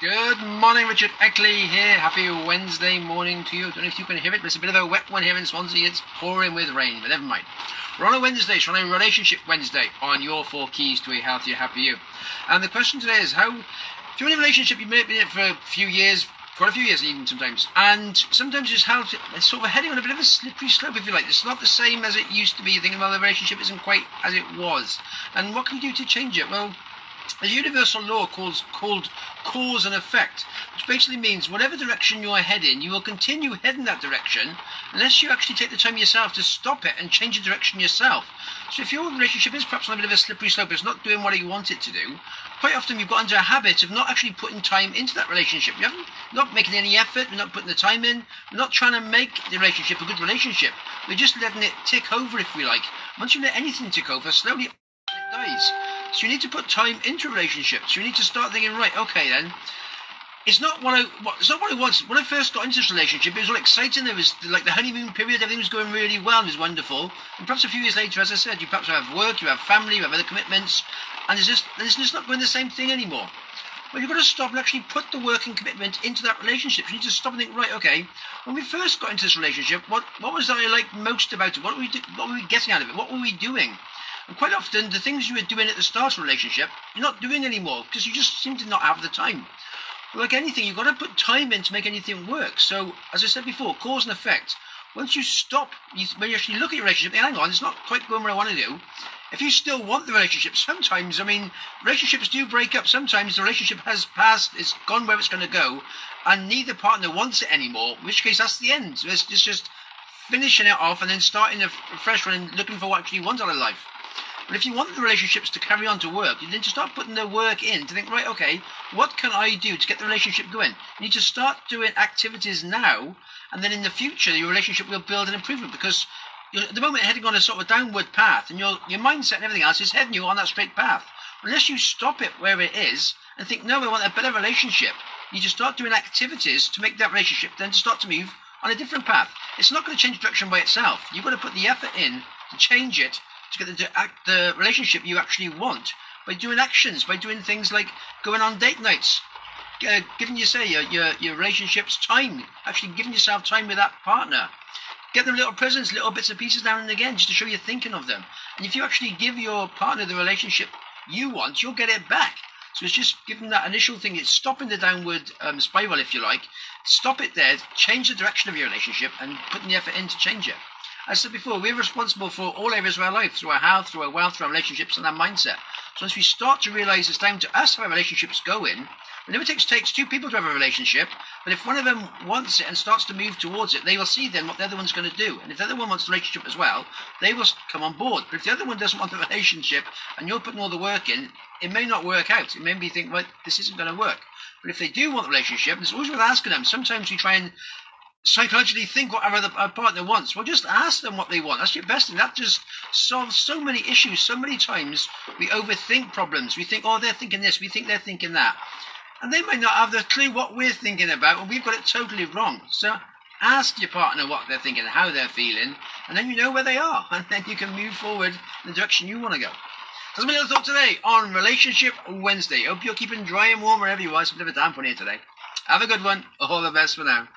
Good morning, Richard Eckley here. Happy Wednesday morning to you. Don't know if you can hear it, but it's a bit of a wet one here in Swansea. It's pouring with rain, but never mind. We're on a Wednesday, so on a Relationship Wednesday on your four keys to a healthier, happy you. And the question today is how, if you're in a relationship, you may have been in it for a few years, quite a few years even sometimes, and sometimes it's how to, it's sort of heading on a bit of a slippery slope, if you like. It's not the same as it used to be. You're thinking, well, the relationship isn't quite as it was. And what can you do to change it? Well, a universal law called, called cause and effect, which basically means whatever direction you're heading, you will continue heading that direction unless you actually take the time yourself to stop it and change the direction yourself. So if your relationship is perhaps on a bit of a slippery slope, it's not doing what you want it to do, quite often you've got into a habit of not actually putting time into that relationship. You haven't not making any effort, you're not putting the time in, you're not trying to make the relationship a good relationship. We're just letting it tick over if we like. Once you let anything tick over, slowly it dies. So you need to put time into relationships. You need to start thinking, right, okay then. It's not what I what, it's not what I want. When I first got into this relationship, it was all exciting. There was like the honeymoon period, everything was going really well, it was wonderful. And perhaps a few years later, as I said, you perhaps have work, you have family, you have other commitments, and it's just it's just not going the same thing anymore. Well, you've got to stop and actually put the work and commitment into that relationship. You need to stop and think, right, okay, when we first got into this relationship, what what was I like most about it? What were we do, what were we getting out of it? What were we doing? And quite often, the things you were doing at the start of a relationship, you're not doing anymore because you just seem to not have the time. Like anything, you've got to put time in to make anything work. So, as I said before, cause and effect. Once you stop, you, when you actually look at your relationship, hang on, it's not quite going where I want to do. If you still want the relationship, sometimes, I mean, relationships do break up. Sometimes the relationship has passed, it's gone where it's going to go, and neither partner wants it anymore, in which case that's the end. So it's, it's just finishing it off and then starting a fresh one and looking for what actually you want out of life. But if you want the relationships to carry on to work, you need to start putting the work in to think, right, okay, what can I do to get the relationship going? You need to start doing activities now, and then in the future, your relationship will build an improvement because you're at the moment heading on a sort of downward path, and your your mindset and everything else is heading you on that straight path. Unless you stop it where it is and think, no, I want a better relationship, you just start doing activities to make that relationship then to start to move on a different path. It's not going to change direction by itself. You've got to put the effort in to change it to get the, act, the relationship you actually want by doing actions, by doing things like going on date nights, uh, giving you say your, your your relationships time, actually giving yourself time with that partner. Get them little presents, little bits and pieces now and again, just to show you're thinking of them. And if you actually give your partner the relationship you want, you'll get it back. So it's just giving that initial thing. It's stopping the downward um, spiral, if you like. Stop it there. Change the direction of your relationship and putting the effort in to change it. As I said before, we're responsible for all areas of our life, through our health, through our wealth, through our relationships, and our mindset. So once we start to realise it's down to us how our relationships go in, it never takes, takes two people to have a relationship, but if one of them wants it and starts to move towards it, they will see then what the other one's going to do. And if the other one wants the relationship as well, they will come on board. But if the other one doesn't want the relationship and you're putting all the work in, it may not work out. It may be think, well, this isn't going to work. But if they do want the relationship, it's always worth asking them. Sometimes we try and psychologically think what our partner wants. Well, just ask them what they want. That's your best thing. That just solves so many issues. So many times we overthink problems. We think, oh, they're thinking this. We think they're thinking that. And they might not have the clue what we're thinking about, and we've got it totally wrong. So ask your partner what they're thinking, how they're feeling, and then you know where they are, and then you can move forward in the direction you want to go. That's my little thought today on Relationship Wednesday. Hope you're keeping dry and warm wherever you are. It's a bit of a damp one here today. Have a good one. All the best for now.